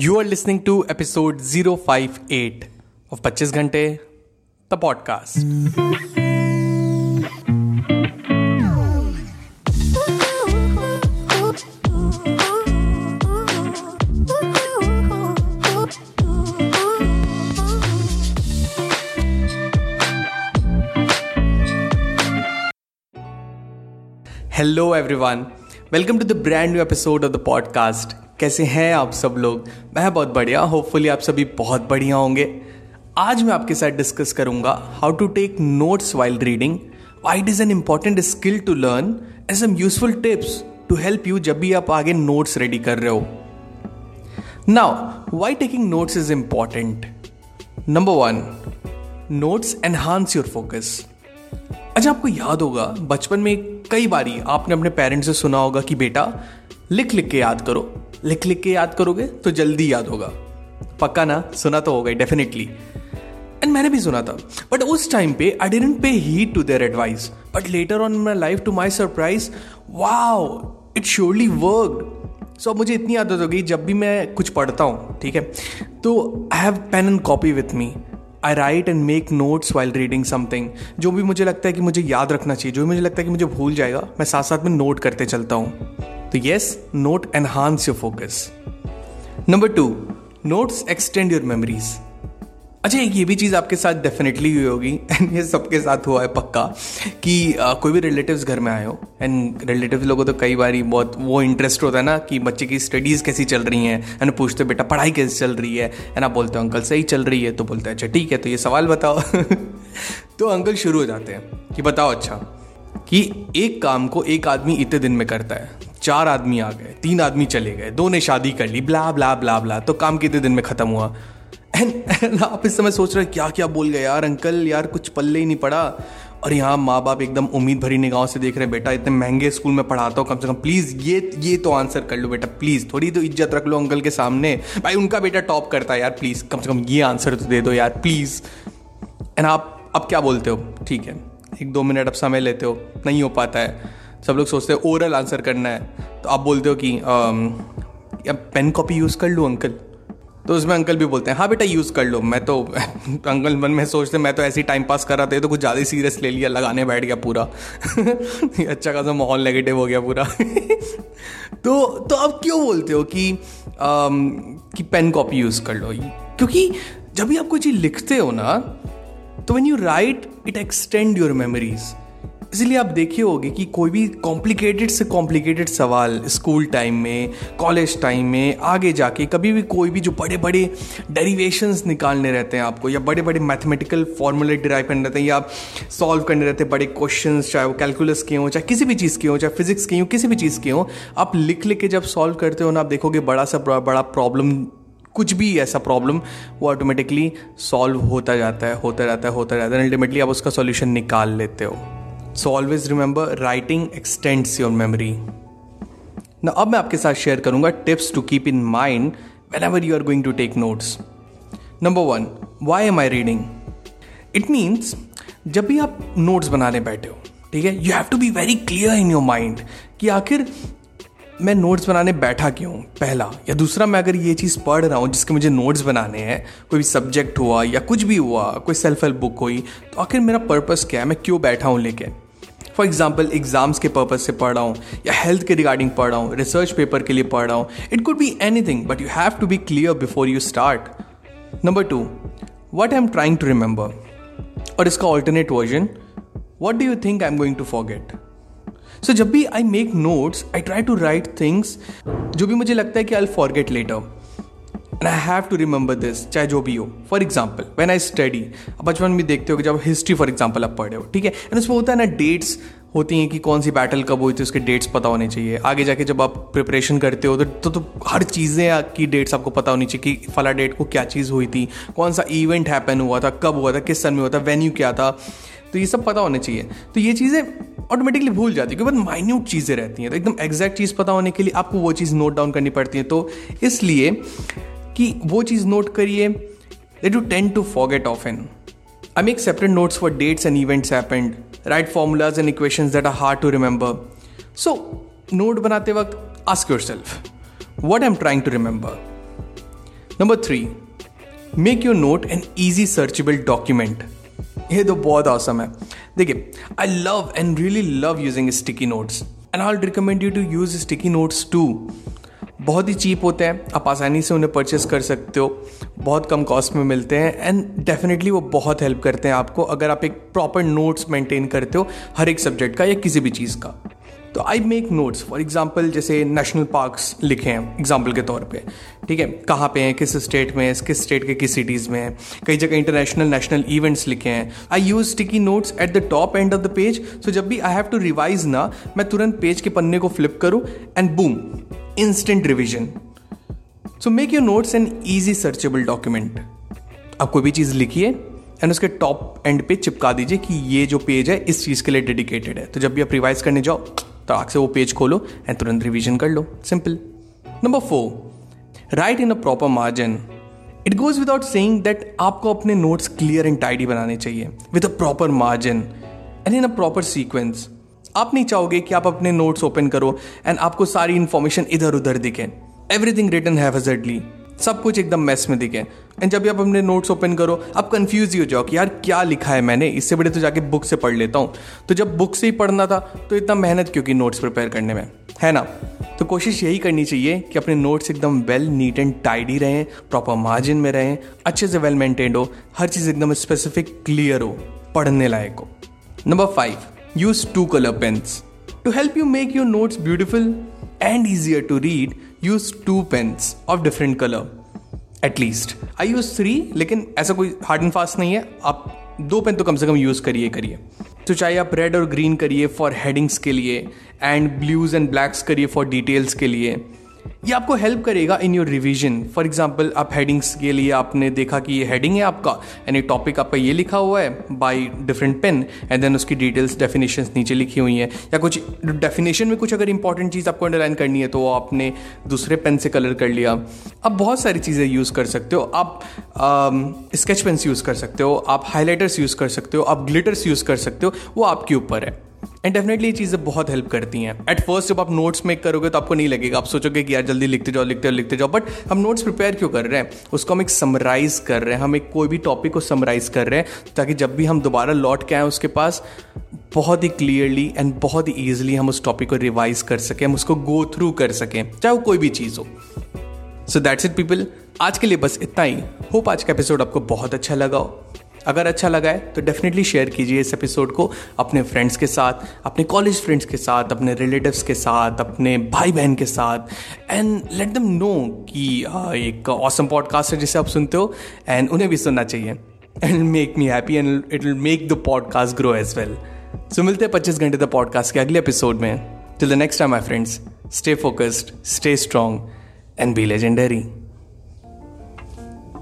You are listening to episode 058 of 25 Ghante, the podcast. Hello, everyone. Welcome to the brand new episode of the podcast कैसे हैं आप सब लोग? मैं बहुत बढ़िया होपफुली आप सभी बहुत बढ़िया होंगे। आज मैं आपके साथ डिस्कस करूँगा how to take notes while reading why it is an important skill to learn and some useful tips to help you जब भी आप आगे नोट्स रेडी कर रहे हो। Now why taking notes is important number one notes enhance your focus अच्छा आपको याद होगा, बचपन में कई बारी आपने अपने पेरेंट्स से सुना होगा कि बेटा, लिख लिख के याद करो। लिख लिख के याद करोगे तो जल्दी याद होगा। पक्का ना? सुना तो होगा डेफिनेटली एंड मैंने भी सुना था। बट उस टाइम पे I didn't pay heed to their advice but later on my life to my surprise wow it surely work so मुझे इतनी आदत हो गई, जब भी मैं कुछ पढ़ता हूँ, ठीक है? तो I have pen and copy with me I write and make notes while reading something जो भी मुझे लगता है कि मुझे याद रखना चाहिए, जो भी मुझे लगता है कि मुझे भूल जाएगा, मैं साथ साथ में नोट करते चलता हूँ। तो yes note enhance your focus number two notes extend your memories अच्छा एक ये भी चीज़ आपके साथ डेफिनेटली हुई होगी एंड ये सबके साथ हुआ है पक्का कि आ, कोई भी रिलेटिव्स घर में आए हो एंड रिलेटिव्स लोगों तो कई बार बहुत वो इंटरेस्ट होता है ना कि बच्चे की स्टडीज़ कैसी चल रही हैं एंड पूछते बेटा पढ़ाई कैसी चल रही है? एंड आप बोलते हो अंकल सही चल रही है। तो बोलते हैं अच्छा ठीक है तो ये सवाल बताओ। तो अंकल शुरू हो जाते हैं कि बताओ अच्छा कि एक काम को एक आदमी इतने दिन में करता है चार आदमी आ गए तीन आदमी चले गए दो ने शादी कर ली ब्ला ब्ला ब्ला ब्ला तो काम कितने दिन में ख़त्म हुआ? एंड आप इस समय सोच रहे हैं क्या क्या बोल गए यार, अंकल, यार कुछ पल्ले ही नहीं पड़ा। और यहाँ माँ बाप एकदम उम्मीद भरी निगाहों से देख रहे हैं, बेटा, इतने महँगे स्कूल में पढ़ाता हूँ, कम से कम प्लीज़ ये ये तो आंसर कर लो बेटा प्लीज़ थोड़ी तो इज़्ज़त रख लो अंकल के सामने। भाई, उनका बेटा टॉप करता है यार प्लीज़ कम से कम ये आंसर तो दे दो यार प्लीज़ एंड आप अब क्या बोलते हो? ठीक है, एक दो मिनट अब समय लेते हो, नहीं हो पाता है। सब लोग सोचते हैं ओरल आंसर करना है। तो आप बोलते हो कि या पेन कॉपी यूज़ कर लूँ अंकल तो उसमें अंकल भी बोलते हैं हाँ बेटा यूज़ कर लो। मैं तो अंकल मन में सोचते मैं तो ऐसे ही टाइम पास कर रहा था तो कुछ ज़्यादा ही सीरियस ले लिया लगाने बैठ गया पूरा। अच्छा खासा माहौल नेगेटिव हो गया पूरा। तो तो अब क्यों बोलते हो कि आ, कि पेन कॉपी यूज़ कर लो? क्योंकि जब भी आप कोई चीज़ लिखते हो ना तो when you write it extend your memories इसलिए आप देखे होगे कि कोई भी कॉम्प्लिकेटेड से कॉम्प्लिकेटेड सवाल स्कूल टाइम में कॉलेज टाइम में, आगे जाके कभी भी कोई भी जो बड़े बड़े डेरिवेशंस निकालने रहते हैं आपको, या बड़े बड़े मैथमेटिकल फॉर्मूले डिराइव करने रहते हैं, या आप सॉल्व करने रहते हैं बड़े क्वेश्चन चाहे वो कैलकुलस के हों, चाहे किसी भी चीज़ के हों, चाहे फिजिक्स के हों, किसी भी चीज़ के हों, आप लिख लिख के जब सॉल्व करते हो ना, आप देखोगे बड़ा सा बड़ा प्रॉब्लम कुछ भी ऐसा प्रॉब्लम वो ऑटोमेटिकली सॉल्व होता जाता है, होता रहता है, होता रहता है अल्टीमेटली आप उसका सॉल्यूशन निकाल लेते हो। So always remember writing extends your memory ना अब मैं आपके साथ शेयर करूँगा tips to keep in mind whenever you are going to take notes number one why am I reading it means जब भी आप नोट्स बनाने बैठे हो, ठीक है you have to be very clear in your mind कि आखिर मैं नोट्स बनाने बैठा क्यों पहला, या दूसरा, मैं अगर ये चीज़ पढ़ रहा हूँ जिसके मुझे नोट्स बनाने हैं, कोई भी सब्जेक्ट हुआ या कुछ भी हुआ, कोई सेल्फ हेल्प बुक हुई तो आखिर मेरा पर्पज़ क्या है? मैं क्यों बैठा हूँ लेके? फॉर एग्ज़ाम्पल एग्ज़ाम्स के पर्पज से पढ़ रहा हूँ, या हेल्थ के रिगार्डिंग पढ़ रहा हूँ रिसर्च पेपर के लिए पढ़ रहा हूँ it could be anything but you have to be clear before you start number two what I am trying to remember और इसका alternate version what do you think I am going to forget so जब भी I make notes I try to write things जो भी मुझे लगता है कि I forget later and I have to remember this चाहे जो भी हो. For example when I study बचपन में देखते हो कि जब हिस्ट्री फॉर एग्ज़ाम्पल आप पढ़े हो, ठीक है? एंड उसमें होता है ना डेट्स होती हैं कि कौन सी बैटल कब हुई थी उसके डेट्स पता होने चाहिए। आगे जाके जब आप प्रिपरेशन करते हो तो, तो, तो हर चीज़ें की डेट्स आपको पता होनी चाहिए कि फला डेट को क्या चीज़ हुई थी कौन सा इवेंट हैपन हुआ था कब हुआ था किस सन में हुआ था वेन्यू क्या था। तो ये सब पता होने चाहिए। तो ये चीज़ें ऑटोमेटिकली भूल जाती है क्योंकि बहुत माइन्यूट चीज़ें रहती हैं। तो एकदम एग्जैक्ट चीज़ पता होने के लिए आपको वो चीज़ नोट डाउन करनी पड़ती है। तो इसलिए कि वो चीज़ नोट करिए they do tend to forget often I make separate notes for dates and events happened write formulas and equations that are hard to remember so note बनाते वक्त ask yourself what I am trying to remember number three make your note an easy searchable document ये तो बहुत awesome है। देखिए I love and really love using sticky notes and I recommend you to use sticky notes too बहुत ही cheap होते हैं। आप आसानी से उन्हें परचेस कर सकते हो। बहुत कम कॉस्ट में मिलते हैं एंड डेफिनेटली वो बहुत हेल्प करते हैं आपको। अगर आप एक प्रॉपर नोट्स मेंटेन करते हो हर एक सब्जेक्ट का या किसी भी चीज़ का। तो I make notes for example जैसे नेशनल पार्क्स लिखे हैं एग्ज़ाम्पल के तौर पे। ठीक है? कहाँ पे हैं? किस स्टेट में है? किस स्टेट के किस सिटीज़ में हैं? कई जगह इंटरनेशनल नेशनल इवेंट्स लिखे हैं। I use sticky notes at the top end of the page so जब भी आई हैव टू रिवाइज ना, मैं तुरंत पेज के पन्ने को फ्लिप करूँ and boom instant revision so make your notes an easy searchable document आप कोई भी चीज़ लिखिए एंड उसके टॉप एंड पे चिपका दीजिए कि ये जो पेज है, इस चीज़ के लिए डेडिकेटेड है। तो जब भी आप रिवाइज करने जाओ तो आग से वो पेज खोलो एंड तुरंत रिविजन कर लो। Simple number four write in a proper margin it goes without saying that आपको अपने नोट्स क्लियर एंड टाइडी बनाने चाहिए। With a proper margin and in a proper sequence आप नहीं चाहोगे कि आप अपने नोट्स ओपन करो एंड आपको सारी इंफॉर्मेशन इधर उधर दिखे। एवरीथिंग रिटर्न हैजर्डली सब कुछ एकदम मैस में दिखे। एंड जब भी आप अपने नोट्स ओपन करो, आप कंफ्यूज ही हो जाओ कि यार क्या लिखा है मैंने, इससे बड़े तो जाके बुक से पढ़ लेता हूँ। तो जब बुक से ही पढ़ना था तो इतना मेहनत क्योंकि नोट्स प्रिपेयर करने में? है ना? तो कोशिश यही करनी चाहिए कि अपने नोट्स एकदम वेल नीट एंड टाइडी रहें प्रॉपर मार्जिन में रहें, अच्छे से वेल मेंटेन्ड हो, हर चीज़ एकदम स्पेसिफिक क्लियर हो, पढ़ने लायक हो। Number five use two colour pens to help you make your notes beautiful and easier to read use two pens of different colour at least I use three लेकिन ऐसा कोई हार्ड एंड फास्ट नहीं है। आप दो pen तो कम से कम use करिए करिए। तो चाहे आप रेड और ग्रीन करिए फॉर हेडिंग्स के लिए एंड ब्लूज एंड ब्लैक्स करिए फॉर डिटेल्स के लिए। ये आपको हेल्प करेगा in your revision for example आप हेडिंग्स के लिए आपने देखा कि ये हेडिंग है आपका यानी टॉपिक आपका ये लिखा हुआ है by different pen and then उसकी डिटेल्स डेफिनेशन नीचे लिखी हुई हैं. या कुछ डेफिनेशन में कुछ अगर इंपॉर्टेंट चीज़ आपको अंडरलाइन करनी है तो आपने दूसरे पेन से कलर कर लिया. आप बहुत सारी चीज़ें यूज़ कर सकते हो. आप स्केच पेन्स यूज़ कर सकते हो. आप हाईलाइटर्स यूज़ कर सकते हो. आप ग्लिटर्स यूज़ कर सकते हो. वो आपके ऊपर है. एंड डेफिनेटली ये चीज़ें बहुत हेल्प करती हैं। एट फ़र्स्ट जब आप नोट्स मेक करोगे तो आपको नहीं लगेगा। आप सोचोगे कि यार जल्दी लिखते जाओ लिखते जाओ लिखते जाओ। बट हम नोट्स प्रिपेयर क्यों कर रहे हैं? उसको हम एक समराइज कर रहे हैं। हम एक कोई भी टॉपिक को समराइज कर रहे हैं ताकि जब भी हम दोबारा लौट के आए उसके पास, बहुत ही क्लियरली एंड बहुत ही ईजिली हम उस टॉपिक को रिवाइज कर सकें, हम उसको गो थ्रू कर सकें, चाहे वो कोई भी चीज़ हो। सो दैट्स इट पीपल आज के लिए बस इतना ही। होप आज का एपिसोड आपको बहुत अच्छा लगा हो। अगर अच्छा लगा है तो डेफिनेटली शेयर कीजिए इस एपिसोड को अपने फ्रेंड्स के साथ, अपने कॉलेज फ्रेंड्स के साथ, अपने रिलेटिव्स के साथ, अपने भाई बहन के साथ एंड लेट दम नो कि एक ऑसम पॉडकास्ट है जिसे आप सुनते हो एंड उन्हें भी सुनना चाहिए। And make me happy and it will make the podcast grow as well so मिलते हैं पच्चीस घंटे द पॉडकास्ट के अगले एपिसोड में। Till the next time my friends stay focused stay strong and be legendary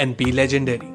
and be legendary.